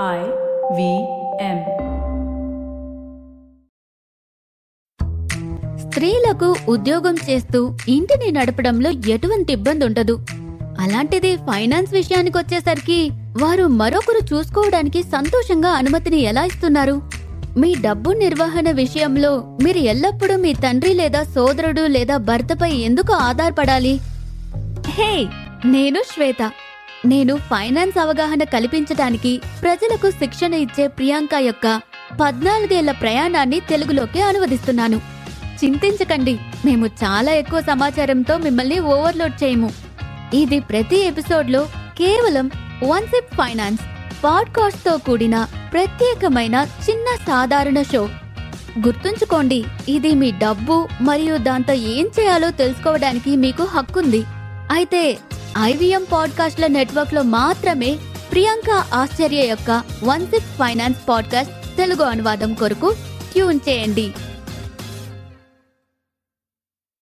I V M. స్త్రీలకు ఉద్యోగం చేస్తూ ఇంటిని నడపడంలో ఎటువంటి ఇబ్బంది ఉండదు. అలాంటిది ఫైనాన్స్ విషయానికి వచ్చేసరికి వారు మరొకరు చూసుకోవడానికి సంతోషంగా అనుమతిని ఎలా ఇస్తున్నారు? మీ డబ్బు నిర్వహణ విషయంలో మీరు ఎల్లప్పుడూ మీ తండ్రి లేదా సోదరుడు లేదా భర్తపై ఎందుకు ఆధారపడాలి? హే నేను శ్వేత. నేను ఫైనాన్స్ అవగాహన కల్పించడానికి ప్రజలకు శిక్షణ ఇచ్చే ప్రియాంక యొక్క పద్నాలుగేళ్ళ ప్రయాణాన్ని తెలుగులోకి అనువదిస్తున్నాను. చింతించకండి మేము చాలా ఎక్కువ సమాచారంతో మిమ్మల్ని ఓవర్లోడ్ చేయము. ఇది ప్రతి ఎపిసోడ్లో కేవలం వన్ సిప్ ఫైనాన్స్ పాడ్కాస్ట్తో కూడిన ప్రత్యేకమైన చిన్న సాధారణ షో. గుర్తుంచుకోండి ఇది మీ డబ్బు మరియు దాంతో ఏం చేయాలో తెలుసుకోవడానికి మీకు హక్కుంది. అయితే ఐవీఎం పాడ్కాస్ట్ల నెట్వర్క్లో మాత్రమే ప్రియాంక ఆశ్చర్య యొక్క one six finance podcast Telugu అనువాదం కొరకు ట్యూన్ చేయండి.